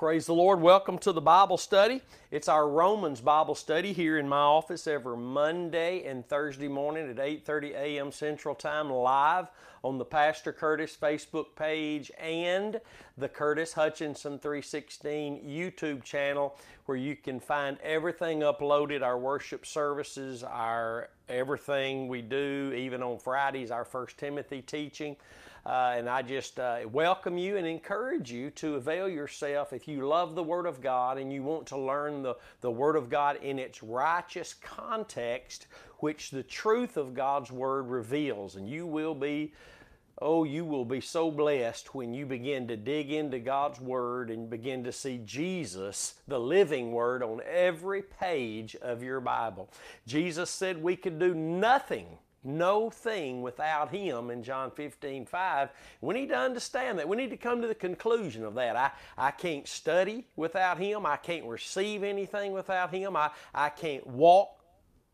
Praise the Lord. Welcome to the Bible study. It's our Romans Bible study here in my office every Monday and Thursday morning at 8:30 a.m. Central Time live on the Pastor Curtis Facebook page and the Curtis Hutchinson 316 YouTube channel where you can find everything uploaded, our worship services, our everything we do, even on Fridays our First Timothy teaching. Uh, and I just uh, welcome you and encourage you to avail yourself if you love the Word of God and you want to learn the, the Word of God in its righteous context, which the truth of God's Word reveals. And you will be. Oh, you will be so blessed when you begin to dig into God's Word and begin to see Jesus, the living Word, on every page of your Bible. Jesus said we could do nothing no thing without him in John 15, 5. We need to understand that. We need to come to the conclusion of that. I, I can't study without him. I can't receive anything without him. I, I can't walk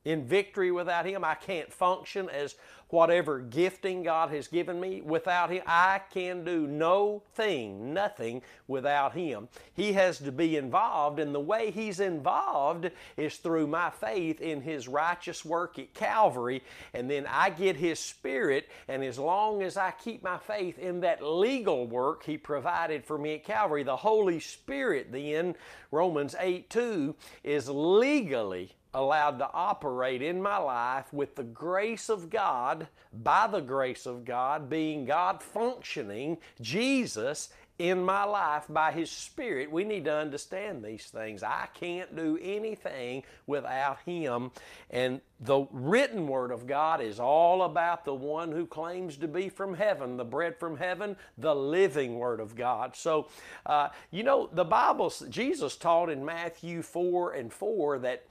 in victory without him. I can't function as whatever gifting God has given me without Him. I can do no thing, nothing without Him. He has to be involved, and the way He's involved is through my faith in His righteous work at Calvary, and then I get His Spirit, and as long as I keep my faith in that legal work He provided for me at Calvary, the Holy Spirit then, Romans 8 2, is legally allowed to operate in my life with the grace of God, by the grace of God, being God functioning, Jesus in my life by His Spirit. We need to understand these things. I can't do anything without Him. And the written Word of God is all about the one who claims to be from heaven, the bread from heaven, the living Word of God. So, uh, you know, the Bible, Jesus taught in Matthew 4 and 4 that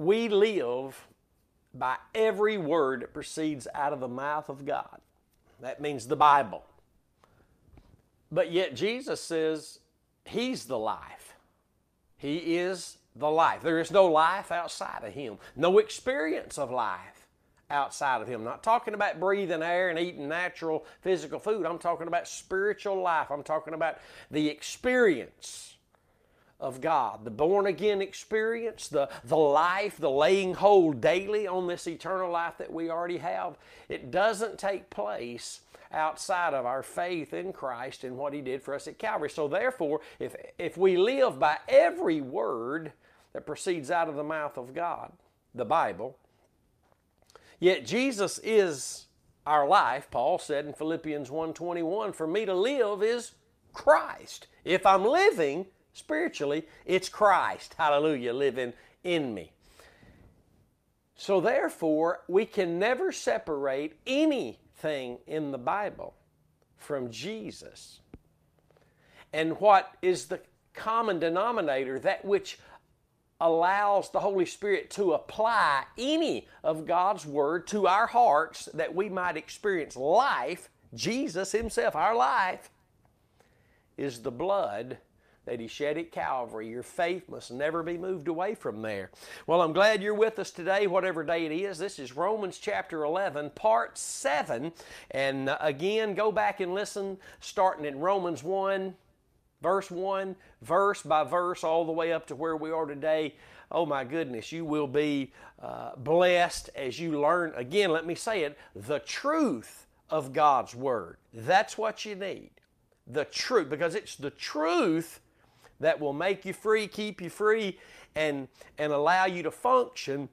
we live by every word that proceeds out of the mouth of God. That means the Bible. But yet Jesus says He's the life. He is the life. There is no life outside of Him, no experience of life outside of Him. I'm not talking about breathing air and eating natural physical food. I'm talking about spiritual life. I'm talking about the experience of God, the born again experience, the, the life, the laying hold daily on this eternal life that we already have, it doesn't take place outside of our faith in Christ and what He did for us at Calvary. So, therefore, if, if we live by every word that proceeds out of the mouth of God, the Bible, yet Jesus is our life, Paul said in Philippians 1:21, for me to live is Christ. If I'm living, spiritually, it's Christ, hallelujah, living in me. So, therefore, we can never separate anything in the Bible from Jesus. And what is the common denominator, that which allows the Holy Spirit to apply any of God's Word to our hearts that we might experience life, Jesus Himself, our life, is the blood that He shed at Calvary. Your faith must never be moved away from there. Well, I'm glad you're with us today, whatever day it is. This is Romans chapter 11, part 7. And uh, again, go back and listen, starting in Romans 1, verse 1, verse by verse, all the way up to where we are today. Oh my goodness, you will be uh, blessed as you learn. Again, let me say it the truth of God's Word. That's what you need. The truth, because it's the truth that will make you free, keep you free, and, and allow you to function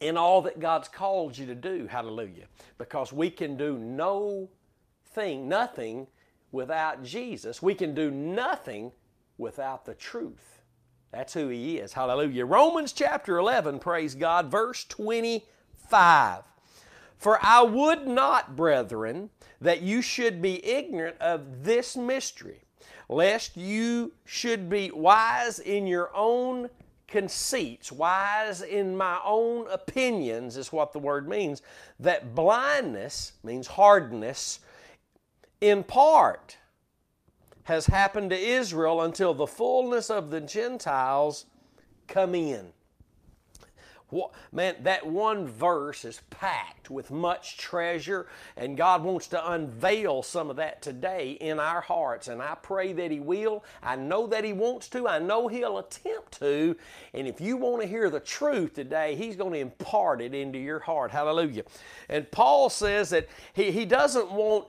in all that God's called you to do. Hallelujah. Because we can do no thing, nothing without Jesus. We can do nothing without the truth. That's who He is. Hallelujah. Romans chapter 11, praise God, verse 25. For I would not, brethren, that you should be ignorant of this mystery lest you should be wise in your own conceits, wise in my own opinions, is what the word means. That blindness means hardness in part has happened to Israel until the fullness of the Gentiles come in. Man, that one verse is packed with much treasure, and God wants to unveil some of that today in our hearts. And I pray that He will. I know that He wants to. I know He'll attempt to. And if you want to hear the truth today, He's going to impart it into your heart. Hallelujah. And Paul says that He, he doesn't want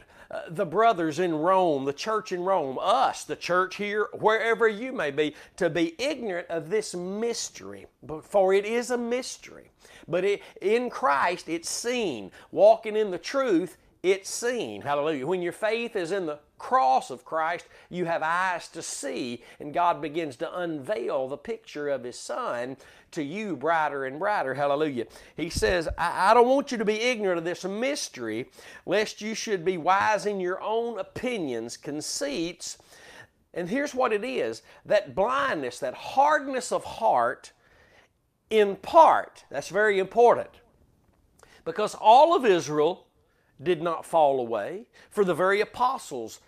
the brothers in Rome, the church in Rome, us, the church here, wherever you may be, to be ignorant of this mystery. For it is a mystery. But it, in Christ, it's seen. Walking in the truth, it's seen. Hallelujah. When your faith is in the cross of Christ, you have eyes to see, and God begins to unveil the picture of His Son to you brighter and brighter. Hallelujah. He says, I, I don't want you to be ignorant of this mystery, lest you should be wise in your own opinions, conceits. And here's what it is that blindness, that hardness of heart, in part, that's very important. Because all of Israel did not fall away, for the very apostles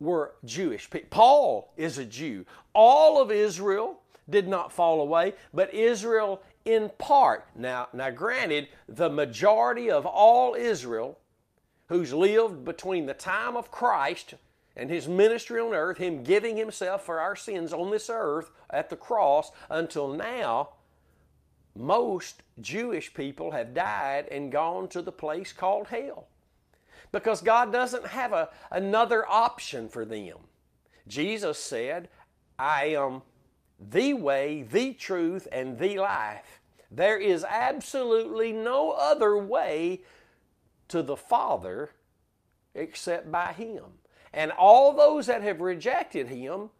were Jewish. Paul is a Jew. All of Israel did not fall away, but Israel in part. Now, now granted, the majority of all Israel who's lived between the time of Christ and his ministry on earth, him giving himself for our sins on this earth at the cross until now, most Jewish people have died and gone to the place called hell. Because God doesn't have a, another option for them. Jesus said, I am the way, the truth, and the life. There is absolutely no other way to the Father except by Him. And all those that have rejected Him,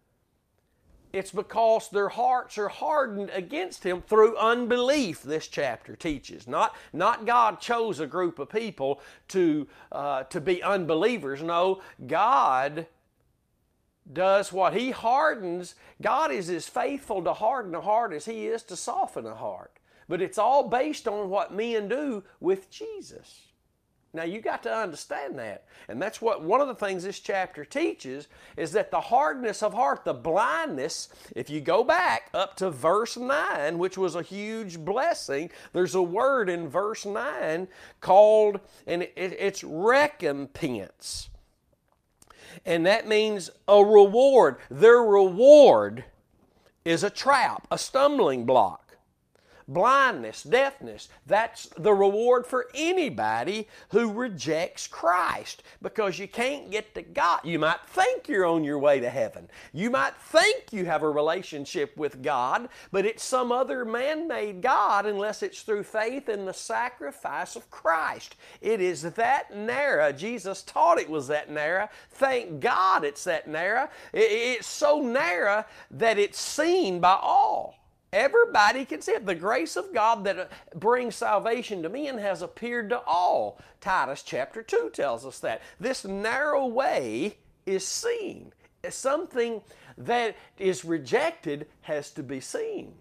it's because their hearts are hardened against Him through unbelief, this chapter teaches. Not, not God chose a group of people to, uh, to be unbelievers. No, God does what he hardens. God is as faithful to harden a heart as he is to soften a heart. But it's all based on what men do with Jesus. Now you got to understand that. And that's what one of the things this chapter teaches is that the hardness of heart, the blindness, if you go back up to verse 9, which was a huge blessing, there's a word in verse 9 called, and it's recompense and that means a reward. Their reward is a trap, a stumbling block blindness, deafness. That's the reward for anybody who rejects Christ because you can't get to God. You might think you're on your way to heaven. You might think you have a relationship with God, but it's some other man made God unless it's through faith in the sacrifice of Christ. It is that narrow. Jesus taught it was that narrow. Thank God it's that narrow. It's so narrow that it's seen by all. Everybody can see it. The grace of God that uh, brings salvation to men has appeared to all. Titus chapter 2 tells us that. This narrow way is seen. Something that is rejected has to be seen.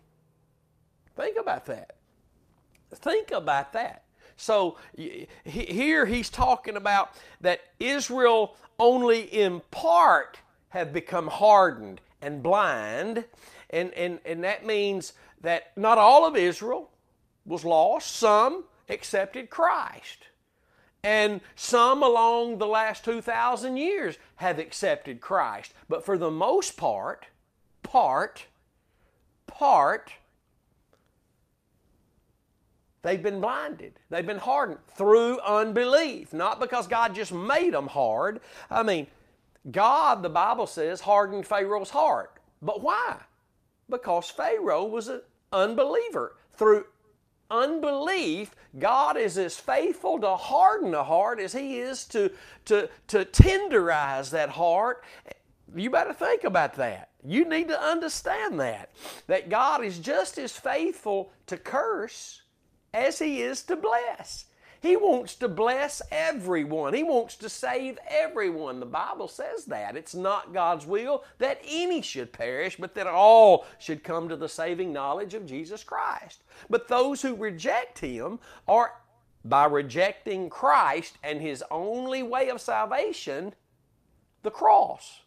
Think about that. Think about that. So here he's talking about that Israel only in part have become hardened and blind and, and, and that means that not all of Israel was lost, some accepted Christ. And some along the last 2,000 years have accepted Christ. But for the most part, part, part, they've been blinded. They've been hardened through unbelief. Not because God just made them hard. I mean, God, the Bible says, hardened Pharaoh's heart. But why? Because Pharaoh was an unbeliever. Through unbelief, God is as faithful to harden a heart as He is to, to, to tenderize that heart. You better think about that. You need to understand that. That God is just as faithful to curse as He is to bless. He wants to bless everyone. He wants to save everyone. The Bible says that. It's not God's will that any should perish, but that all should come to the saving knowledge of Jesus Christ. But those who reject Him are, by rejecting Christ and His only way of salvation, the cross.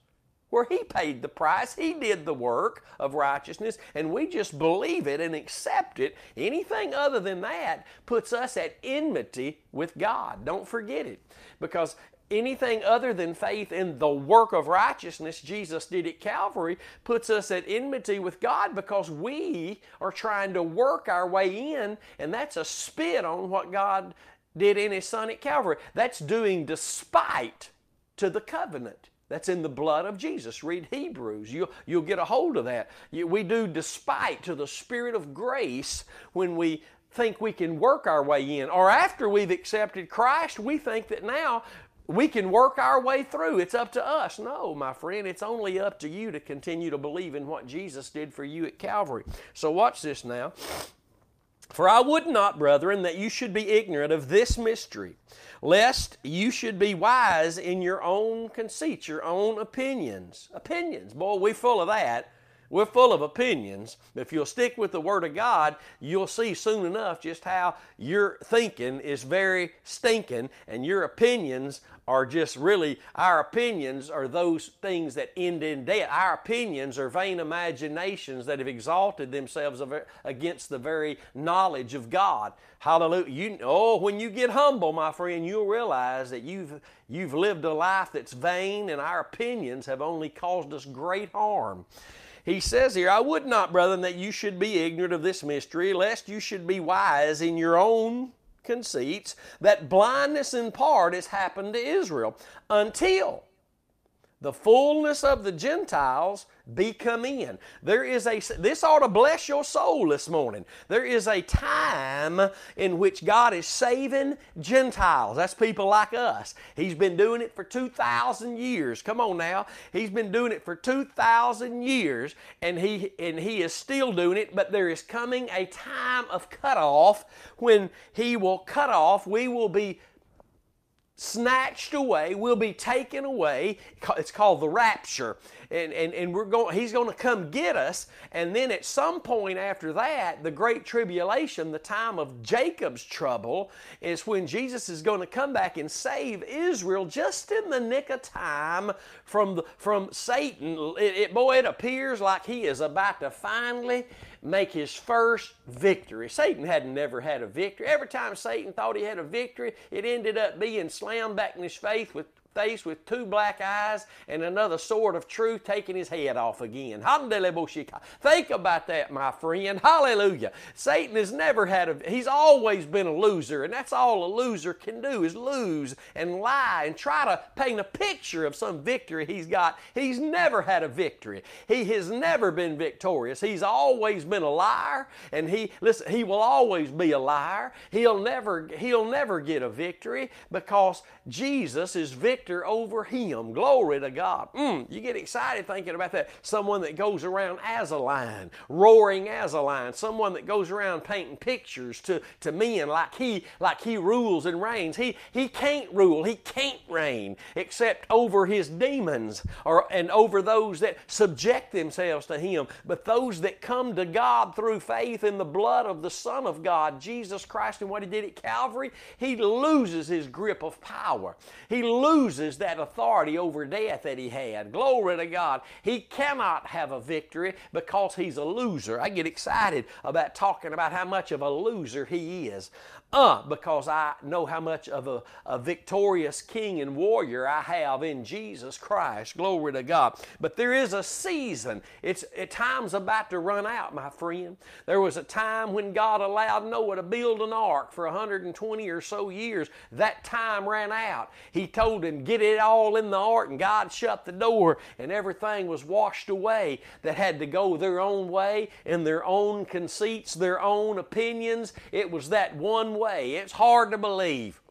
Where He paid the price. He did the work of righteousness, and we just believe it and accept it. Anything other than that puts us at enmity with God. Don't forget it. Because anything other than faith in the work of righteousness Jesus did at Calvary puts us at enmity with God because we are trying to work our way in, and that's a spit on what God did in His Son at Calvary. That's doing despite to the covenant. That's in the blood of Jesus. Read Hebrews. You'll, you'll get a hold of that. We do despite to the Spirit of grace when we think we can work our way in. Or after we've accepted Christ, we think that now we can work our way through. It's up to us. No, my friend, it's only up to you to continue to believe in what Jesus did for you at Calvary. So watch this now. For I would not, brethren, that you should be ignorant of this mystery, lest you should be wise in your own conceits, your own opinions. Opinions, boy, we full of that. We're full of opinions. If you'll stick with the Word of God, you'll see soon enough just how your thinking is very stinking and your opinions are just really, our opinions are those things that end in death. Our opinions are vain imaginations that have exalted themselves against the very knowledge of God. Hallelujah. You, oh, when you get humble, my friend, you'll realize that you've, you've lived a life that's vain and our opinions have only caused us great harm. He says here, I would not, brethren, that you should be ignorant of this mystery, lest you should be wise in your own conceits, that blindness in part has happened to Israel until the fullness of the Gentiles be come in. There is a this ought to bless your soul this morning. There is a time in which God is saving Gentiles. That's people like us. He's been doing it for 2000 years. Come on now. He's been doing it for 2000 years and he and he is still doing it, but there is coming a time of cutoff when he will cut off. We will be snatched away, will be taken away. It's called the rapture. And, and, and we're going, he's going to come get us. And then at some point after that, the great tribulation, the time of Jacob's trouble, is when Jesus is going to come back and save Israel just in the nick of time from, the, from Satan. It, it, boy, it appears like he is about to finally make his first victory. Satan had never had a victory. Every time Satan thought he had a victory, it ended up being slammed back in his face with face with two black eyes and another sword of truth taking his head off again. Think about that, my friend. Hallelujah. Satan has never had a, he's always been a loser, and that's all a loser can do is lose and lie and try to paint a picture of some victory he's got. He's never had a victory. He has never been victorious. He's always been a liar, and he, listen, he will always be a liar. He'll never, he'll never get a victory because Jesus is victorious over him. Glory to God. Mm, you get excited thinking about that. Someone that goes around as a lion, roaring as a lion. Someone that goes around painting pictures to, to men like he like he rules and reigns. He he can't rule. He can't reign except over his demons or and over those that subject themselves to him. But those that come to God through faith in the blood of the Son of God, Jesus Christ, and what he did at Calvary, he loses his grip of power. He loses loses that authority over death that he had. Glory to God. He cannot have a victory because he's a loser. I get excited about talking about how much of a loser he is. Uh, because I know how much of a, a victorious king and warrior I have in Jesus Christ. Glory to God. But there is a season. It's at time's about to run out, my friend. There was a time when God allowed Noah to build an ark for 120 or so years. That time ran out. He told him, get it all in the ark, and God shut the door, and everything was washed away that had to go their own way in their own conceits, their own opinions. It was that one It's hard to believe.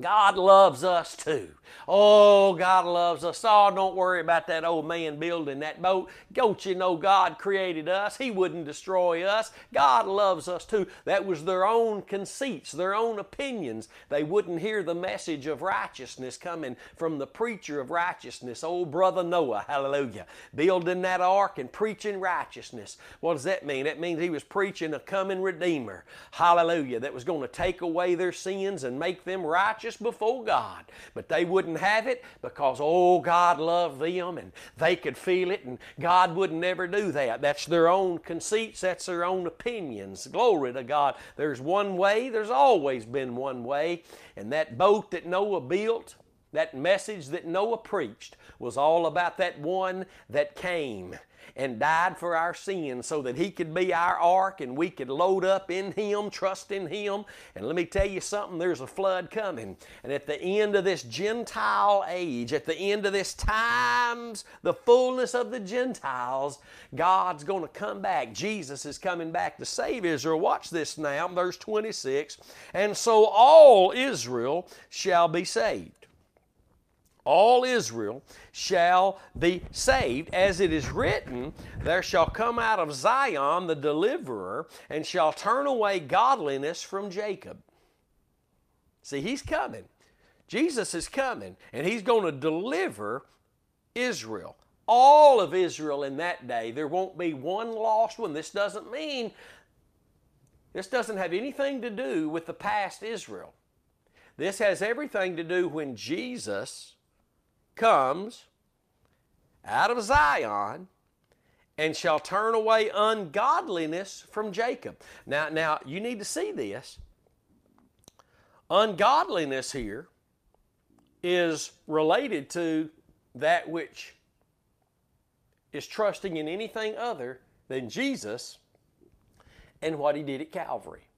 God loves us too. Oh, God loves us. Oh, don't worry about that old man building that boat. Don't you know God created us? He wouldn't destroy us. God loves us too. That was their own conceits, their own opinions. They wouldn't hear the message of righteousness coming from the preacher of righteousness, old brother Noah. Hallelujah. Building that ark and preaching righteousness. What does that mean? That means he was preaching a coming Redeemer. Hallelujah. That was going to take away their sins and make them righteous righteous before God. But they wouldn't have it because, oh, God loved them and they could feel it, and God would never do that. That's their own conceits, that's their own opinions. Glory to God. There's one way, there's always been one way. And that boat that Noah built, that message that Noah preached, was all about that one that came and died for our sins so that He could be our ark and we could load up in Him, trust in Him. And let me tell you something there's a flood coming. And at the end of this Gentile age, at the end of this times, the fullness of the Gentiles, God's going to come back. Jesus is coming back to save Israel. Watch this now, verse 26. And so all Israel shall be saved all Israel shall be saved. As it is written, there shall come out of Zion the deliverer, and shall turn away godliness from Jacob. See, he's coming. Jesus is coming, and he's going to deliver Israel. All of Israel in that day. There won't be one lost one. This doesn't mean, this doesn't have anything to do with the past Israel. This has everything to do when Jesus comes out of Zion and shall turn away ungodliness from Jacob. Now, now you need to see this. Ungodliness here is related to that which is trusting in anything other than Jesus and what he did at Calvary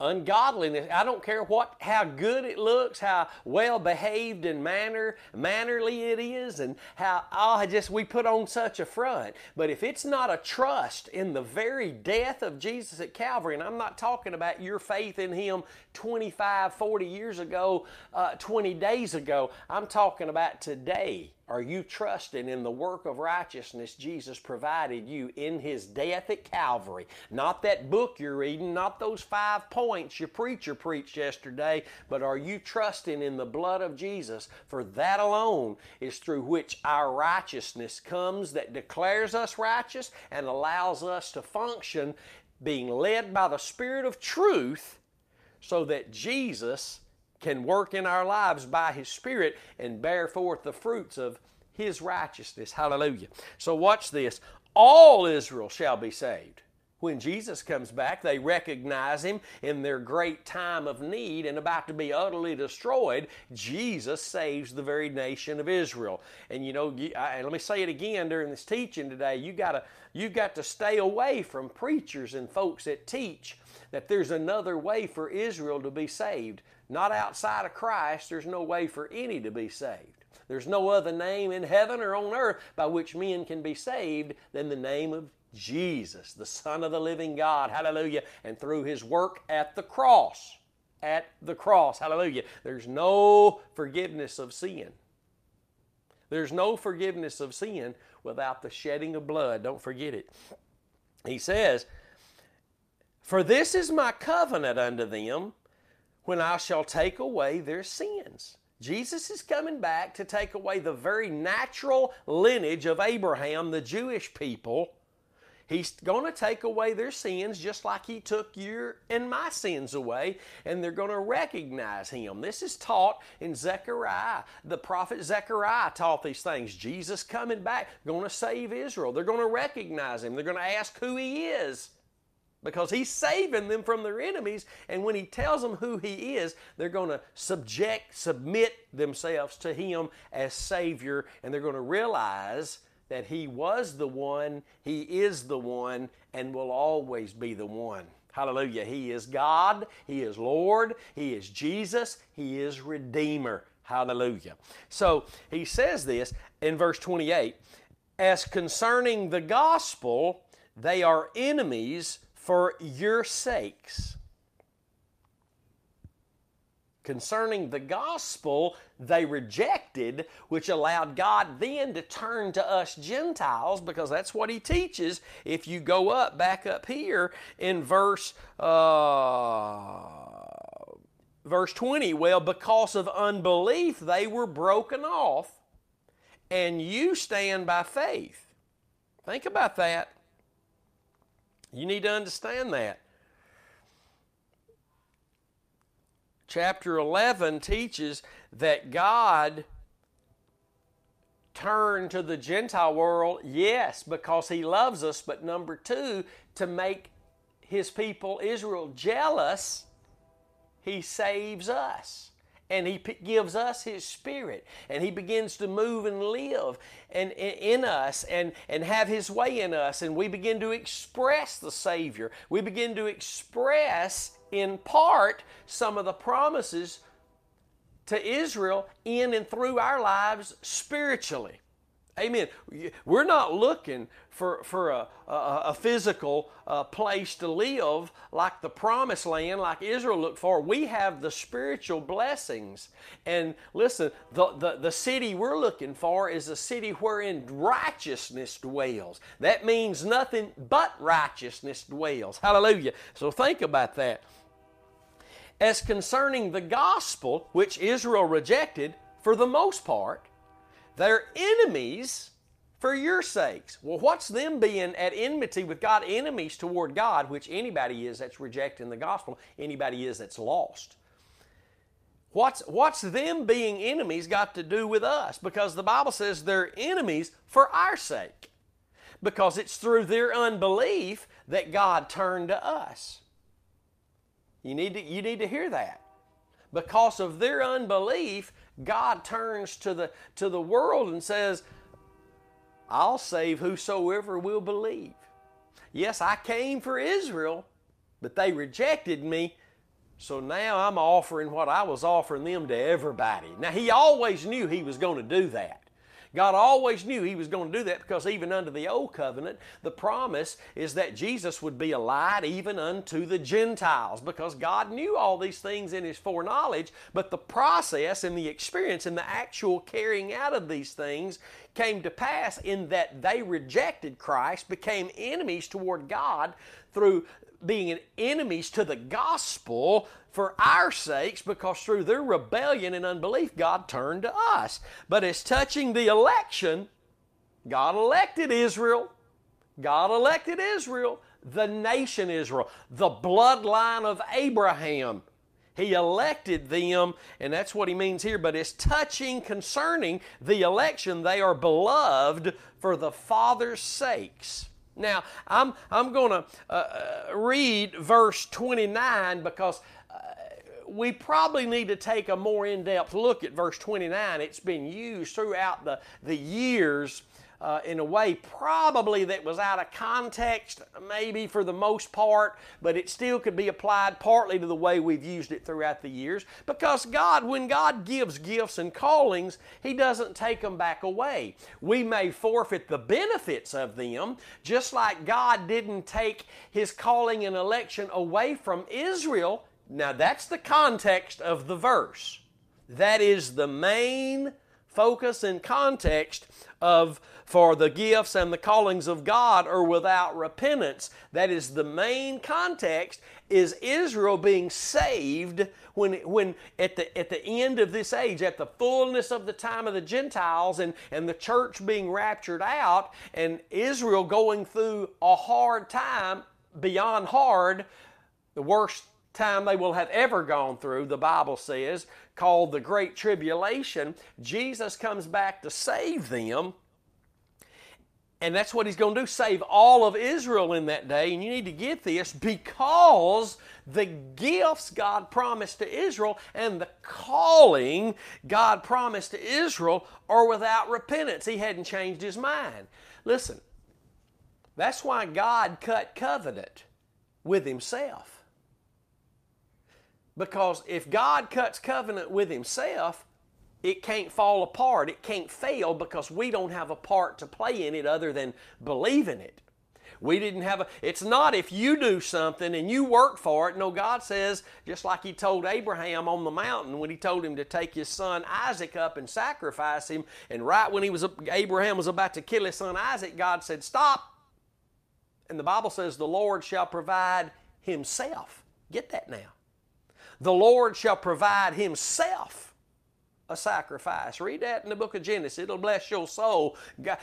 ungodliness. I don't care what how good it looks how well behaved and manner mannerly it is and how oh just we put on such a front. But if it's not a trust in the very death of jesus at calvary and i'm not talking about your faith in him 25 40 years ago uh, 20 days ago i'm talking about today are you trusting in the work of righteousness Jesus provided you in His death at Calvary? Not that book you're reading, not those five points your preacher preached yesterday, but are you trusting in the blood of Jesus? For that alone is through which our righteousness comes that declares us righteous and allows us to function being led by the Spirit of truth so that Jesus can work in our lives by His Spirit and bear forth the fruits of His righteousness. Hallelujah. So, watch this. All Israel shall be saved. When Jesus comes back, they recognize him in their great time of need and about to be utterly destroyed. Jesus saves the very nation of Israel. And you know, let me say it again during this teaching today. You gotta, you got to stay away from preachers and folks that teach that there's another way for Israel to be saved. Not outside of Christ, there's no way for any to be saved. There's no other name in heaven or on earth by which men can be saved than the name of Jesus, the Son of the living God. Hallelujah. And through his work at the cross. At the cross. Hallelujah. There's no forgiveness of sin. There's no forgiveness of sin without the shedding of blood. Don't forget it. He says, For this is my covenant unto them when I shall take away their sins. Jesus is coming back to take away the very natural lineage of Abraham, the Jewish people. He's going to take away their sins just like He took your and my sins away, and they're going to recognize Him. This is taught in Zechariah. The prophet Zechariah taught these things. Jesus coming back, going to save Israel. They're going to recognize Him. They're going to ask who He is because he's saving them from their enemies. And when he tells them who he is, they're going to subject, submit themselves to him as Savior, and they're going to realize that he was the one, he is the one, and will always be the one. Hallelujah. He is God, He is Lord, He is Jesus, He is Redeemer. Hallelujah. So he says this in verse 28 As concerning the gospel, they are enemies for your sakes. Concerning the gospel, they rejected, which allowed God then to turn to us Gentiles, because that's what He teaches. If you go up, back up here in verse. Uh, verse 20, well, because of unbelief, they were broken off, and you stand by faith. Think about that. You need to understand that. chapter 11 teaches that God turned to the Gentile world, yes, because He loves us, but number two, to make His people Israel jealous, He saves us and he gives us his spirit and he begins to move and live and, in us and, and have his way in us and we begin to express the savior. We begin to express in part some of the promises to israel in and through our lives spiritually Amen. We're not looking for, for a, a, a physical uh, place to live like the promised land, like Israel looked for. We have the spiritual blessings. And listen, the, the, the city we're looking for is a city wherein righteousness dwells. That means nothing but righteousness dwells. Hallelujah. So think about that. As concerning the gospel, which Israel rejected for the most part, they're enemies for your sakes. Well, what's them being at enmity with God, enemies toward God, which anybody is that's rejecting the gospel, anybody is that's lost. What's, what's them being enemies got to do with us? Because the Bible says they're enemies for our sake. Because it's through their unbelief that God turned to us. You need to, you need to hear that. Because of their unbelief, God turns to the, to the world and says, I'll save whosoever will believe. Yes, I came for Israel, but they rejected me. So now I'm offering what I was offering them to everybody. Now, He always knew He was going to do that. God always knew He was going to do that because even under the Old Covenant, the promise is that Jesus would be a light even unto the Gentiles because God knew all these things in His foreknowledge, but the process and the experience and the actual carrying out of these things came to pass in that they rejected Christ, became enemies toward God through being enemies to the gospel for our sakes because through their rebellion and unbelief, God turned to us. But as touching the election, God elected Israel. God elected Israel, the nation Israel, the bloodline of Abraham. He elected them, and that's what he means here. But it's touching concerning the election, they are beloved for the Father's sakes. Now, I'm, I'm going to uh, uh, read verse 29 because we probably need to take a more in depth look at verse 29. It's been used throughout the, the years uh, in a way probably that was out of context, maybe for the most part, but it still could be applied partly to the way we've used it throughout the years. Because God, when God gives gifts and callings, He doesn't take them back away. We may forfeit the benefits of them, just like God didn't take His calling and election away from Israel now, that's the context of the verse. That is the main focus and context of for the gifts and the callings of God are without repentance. That is the main context is Israel being saved when, when at, the, at the end of this age, at the fullness of the time of the Gentiles and, and the church being raptured out and Israel going through a hard time beyond hard, the worst time they will have ever gone through, the Bible says, called the Great Tribulation, Jesus comes back to save them. And that's what he's going to do save all of Israel in that day. And you need to get this because the gifts God promised to Israel and the calling God promised to Israel are without repentance. He hadn't changed his mind. Listen, that's why God cut covenant with himself. Because if God cuts covenant with Himself, it can't fall apart. It can't fail because we don't have a part to play in it other than believe in it. We didn't have a, it's not if you do something and you work for it. No, God says, just like He told Abraham on the mountain when He told him to take his son Isaac up and sacrifice him. And right when he was, Abraham was about to kill his son Isaac, God said, Stop. And the Bible says, The Lord shall provide Himself. Get that now the Lord shall provide Himself a sacrifice. Read that in the book of Genesis. It'll bless your soul.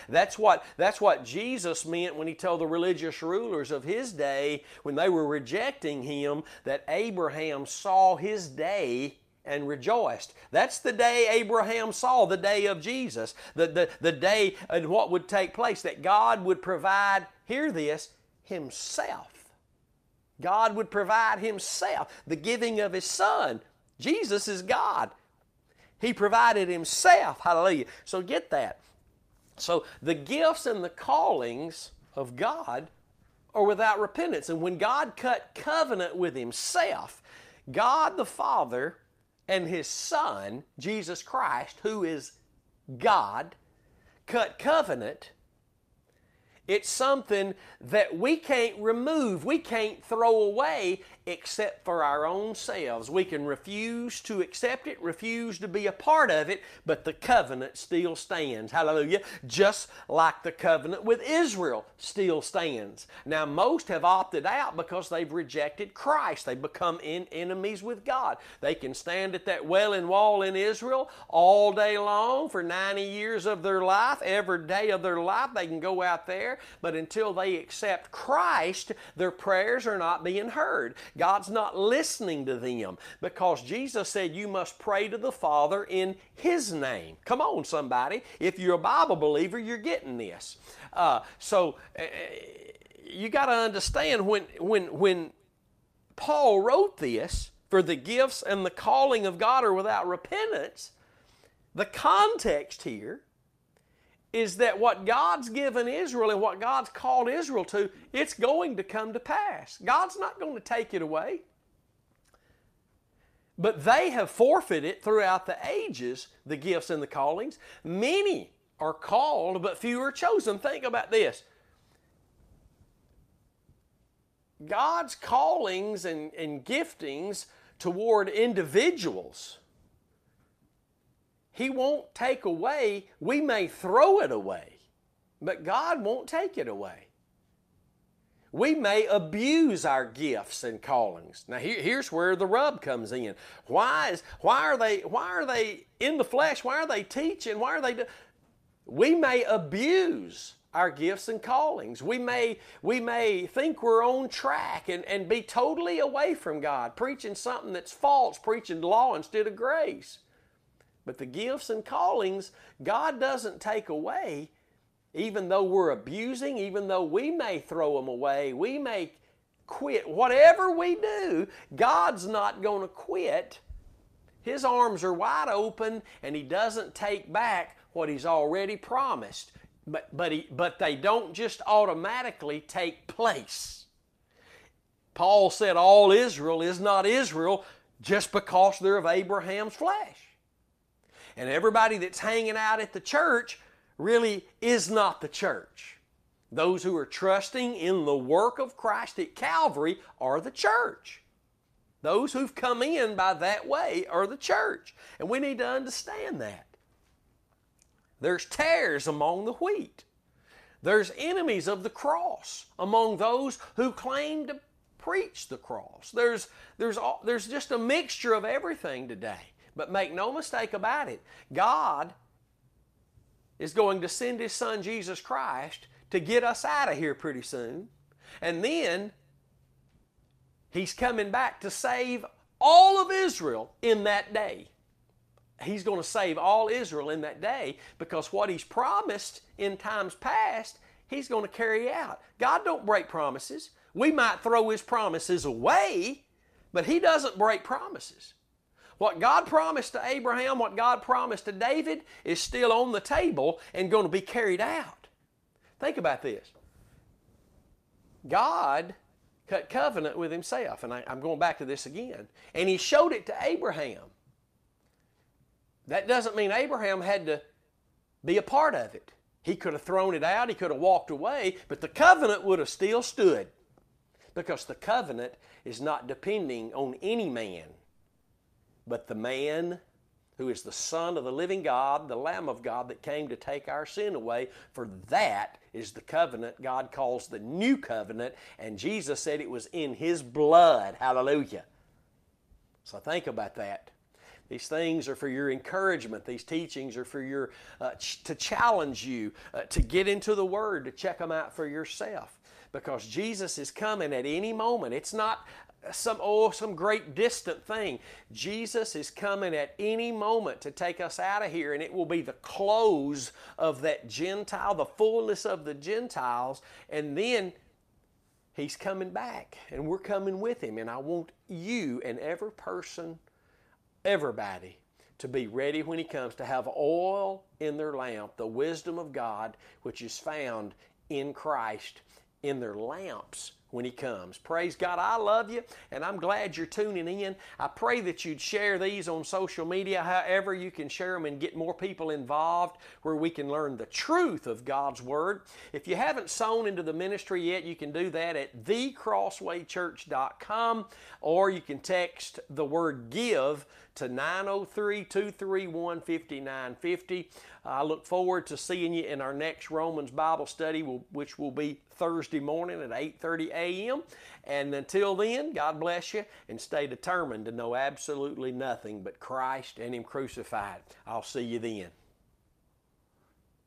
That's what that's what Jesus meant when he told the religious rulers of his day when they were rejecting him that Abraham saw his day and rejoiced. That's the day Abraham saw, the day of Jesus, the, the, the day and what would take place, that God would provide, hear this, Himself. God would provide Himself, the giving of His Son. Jesus is God. He provided Himself. Hallelujah. So get that. So the gifts and the callings of God are without repentance. And when God cut covenant with Himself, God the Father and His Son, Jesus Christ, who is God, cut covenant it's something that we can't remove, we can't throw away except for our own selves. We can refuse to accept it, refuse to be a part of it, but the covenant still stands. Hallelujah. Just like the covenant with Israel still stands. Now, most have opted out because they've rejected Christ. They've become in enemies with God. They can stand at that Wailing Wall in Israel all day long for 90 years of their life, every day of their life. They can go out there, but until they accept Christ, their prayers are not being heard. God's not listening to them because Jesus said you must pray to the Father in His name. Come on, somebody. If you're a Bible believer, you're getting this. Uh, so uh, you got to understand when when when Paul wrote this for the gifts and the calling of God are without repentance. The context here is that what God's given Israel and what God's called Israel to, it's going to come to pass. God's not going to take it away. But they have forfeited throughout the ages the gifts and the callings. Many are called, but few are chosen. Think about this. God's callings and, and giftings toward individuals he won't take away. We may throw it away, but God won't take it away. We may abuse our gifts and callings. Now here, here's where the rub comes in. Why is why are they why are they in the flesh? Why are they teaching? Why are they do, we may abuse our gifts and callings. We may, we may think we're on track and, and be totally away from God, preaching something that's false, preaching law instead of grace. But the gifts and callings, God doesn't take away, even though we're abusing, even though we may throw them away, we may quit. Whatever we do, God's not going to quit. His arms are wide open and He doesn't take back what He's already promised. But, but, he, but they don't just automatically take place. Paul said all Israel is not Israel just because they're of Abraham's flesh. And everybody that's hanging out at the church really is not the church. Those who are trusting in the work of Christ at Calvary are the church. Those who've come in by that way are the church. And we need to understand that. There's tares among the wheat. There's enemies of the cross among those who claim to preach the cross. There's, there's, there's just a mixture of everything today. But make no mistake about it, God is going to send His Son Jesus Christ to get us out of here pretty soon. And then He's coming back to save all of Israel in that day. He's going to save all Israel in that day because what He's promised in times past, He's going to carry out. God don't break promises. We might throw His promises away, but He doesn't break promises. What God promised to Abraham, what God promised to David, is still on the table and going to be carried out. Think about this. God cut covenant with himself, and I, am going back to this again, and he showed it to Abraham. That doesn't mean Abraham had to be a part of it. He could have thrown it out, he could have walked away, but the covenant would have still stood because the covenant is not depending on any man but the man who is the Son of the living God, the Lamb of God that came to take our sin away, for that is the covenant God calls the new covenant, and Jesus said it was in His blood. Hallelujah. So think about that. These things are for your encouragement. These teachings are for your uh, ch- to challenge you uh, to get into the Word, to check them out for yourself. Because Jesus is coming at any moment. It's not some oh some great distant thing. Jesus is coming at any moment to take us out of here, and it will be the close of that Gentile, the fullness of the Gentiles, and then He's coming back, and we're coming with Him. And I want you and every person, everybody, to be ready when He comes, to have oil in their lamp, the wisdom of God, which is found in Christ, in their lamps when He comes. Praise God. I love you, and I'm glad you're tuning in. I pray that you'd share these on social media, however, you can share them and get more people involved where we can learn the truth of God's Word. If you haven't sown into the ministry yet, you can do that at thecrosswaychurch.com or you can text the word give to 903 231 5950. I look forward to seeing you in our next Romans Bible study, which will be Thursday morning at 8:30 a.m. And until then, God bless you and stay determined to know absolutely nothing but Christ and Him crucified. I'll see you then.